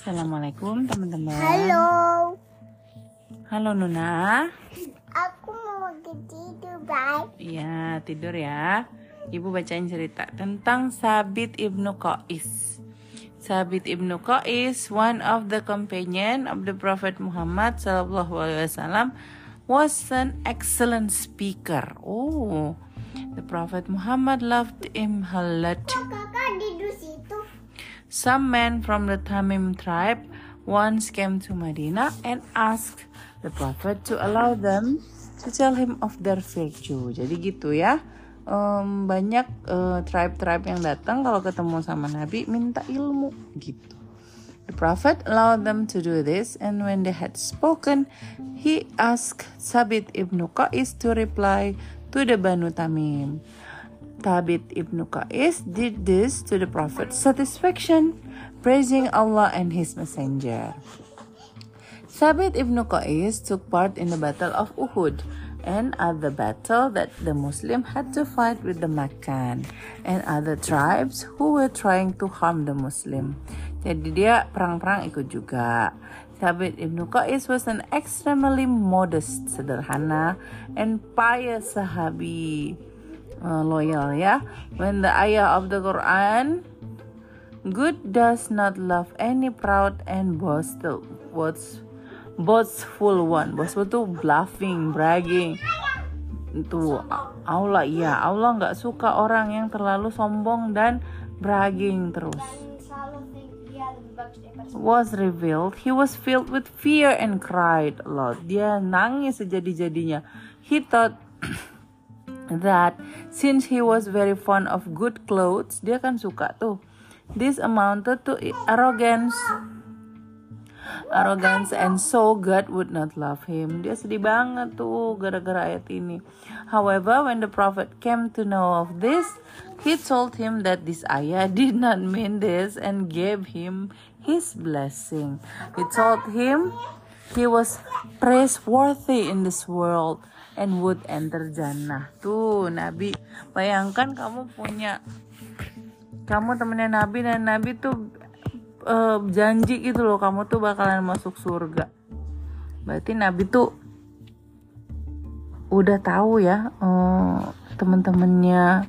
Assalamualaikum teman-teman. Halo, Halo Nuna. aku mau tidur, Bye. Iya tidur ya. Ibu bacain cerita tentang Sabit ibnu Qais. Sabit ibnu Qais, one of the companion of the Prophet Muhammad Sallallahu Alaihi Wasallam, was an excellent speaker. Oh, the Prophet Muhammad loved him a lot. Some men from the Tamim tribe once came to Medina and asked the Prophet to allow them to tell him of their virtue. Jadi gitu ya. Em, banyak eh, tribe-tribe yang datang kalau ketemu sama Nabi minta ilmu gitu. The Prophet allowed them to do this, and when they had spoken, he asked Sabit ibn Qais to reply to the Banu Tamim. Tabit ibn Qais did this to the Prophet's satisfaction, praising Allah and His Messenger. Sabit ibn Qais took part in the Battle of Uhud and other battle that the Muslim had to fight with the Meccan and other tribes who were trying to harm the Muslim. Jadi dia perang-perang ikut juga. Sabit ibn Qais was an extremely modest, sederhana, and pious sahabi. Uh, loyal ya. When the ayah of the Quran Good does not love any proud and boastful, boast, boastful one. Boastful tuh bluffing, bragging. Itu Allah ya, Allah nggak suka orang yang terlalu sombong dan bragging terus. Was revealed, he was filled with fear and cried a lot. Dia nangis sejadi-jadinya. He thought that since he was very fond of good clothes, dia kan suka tuh. This amounted to arrogance. Arrogance and so God would not love him. Dia sedih banget tuh gara-gara ayat ini. However, when the prophet came to know of this, he told him that this ayah did not mean this and gave him his blessing. He told him he was praiseworthy in this world and would enter Jannah. Tuh, Nabi, bayangkan kamu punya kamu temennya Nabi dan Nabi tuh eh, janji gitu loh kamu tuh bakalan masuk surga. Berarti Nabi tuh udah tahu ya eh, temen-temennya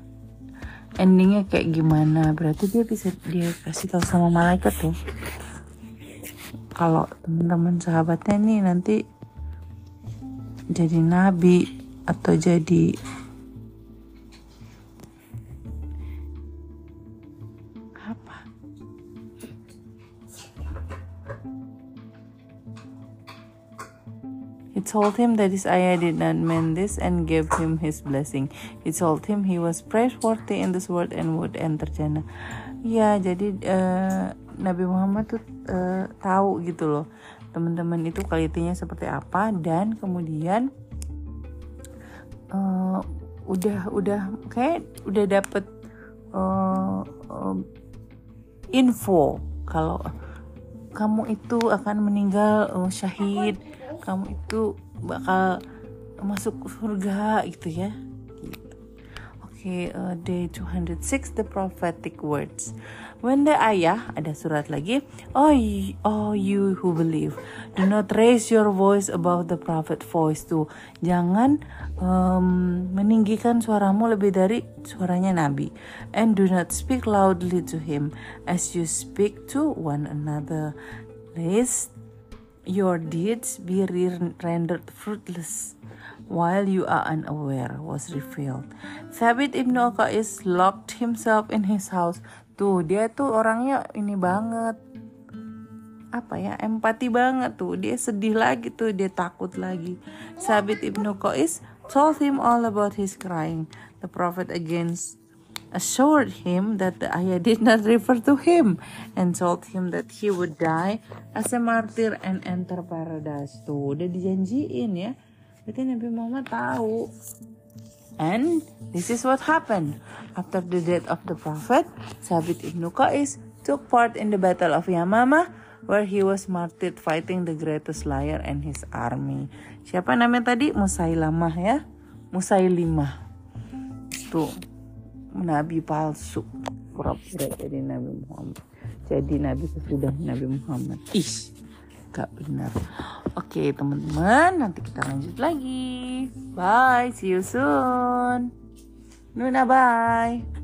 endingnya kayak gimana. Berarti dia bisa dia kasih tahu sama malaikat tuh. Kalau teman-teman sahabatnya nih nanti jadi nabi atau jadi apa? He told him that his ayah did not mean this and gave him his blessing. He told him he was praiseworthy in this world and would enter Jannah. Ya, jadi eh, Nabi Muhammad tuh eh, tahu gitu loh teman-teman itu kualitinya seperti apa dan kemudian eh, udah udah kayak udah dapet eh, eh, info kalau kamu itu akan meninggal eh, syahid kamu itu bakal masuk surga gitu ya. Oke eh, day 206 the prophetic words. When the ayah ada surat lagi oh y- oh you who believe do not raise your voice above the prophet voice tuh jangan em, meninggikan suaramu lebih dari suaranya nabi and do not speak loudly to him as you speak to one another. Lest your deeds be re- rendered fruitless while you are unaware was revealed. Thabit ibn Qais locked himself in his house. Tuh, dia tuh orangnya ini banget. Apa ya, empati banget tuh. Dia sedih lagi tuh, dia takut lagi. Sabit ibn Qais told him all about his crying. The prophet again assured him that the ayah did not refer to him and told him that he would die as a martyr and enter paradise. Tuh, udah dijanjiin ya. Berarti Nabi Muhammad tahu. And this is what happened. After the death of the Prophet, Sabit ibn Qais took part in the Battle of Yamama where he was martyred fighting the greatest liar and his army. Siapa namanya tadi? Musailamah ya. Musailimah. Tuh, nabi palsu. Pura-pura jadi Nabi Muhammad. jadi nabi sesudah Nabi Muhammad. Ish, gak benar. Oke teman-teman, nanti kita lanjut lagi. Bye, see you soon. Nuna bye.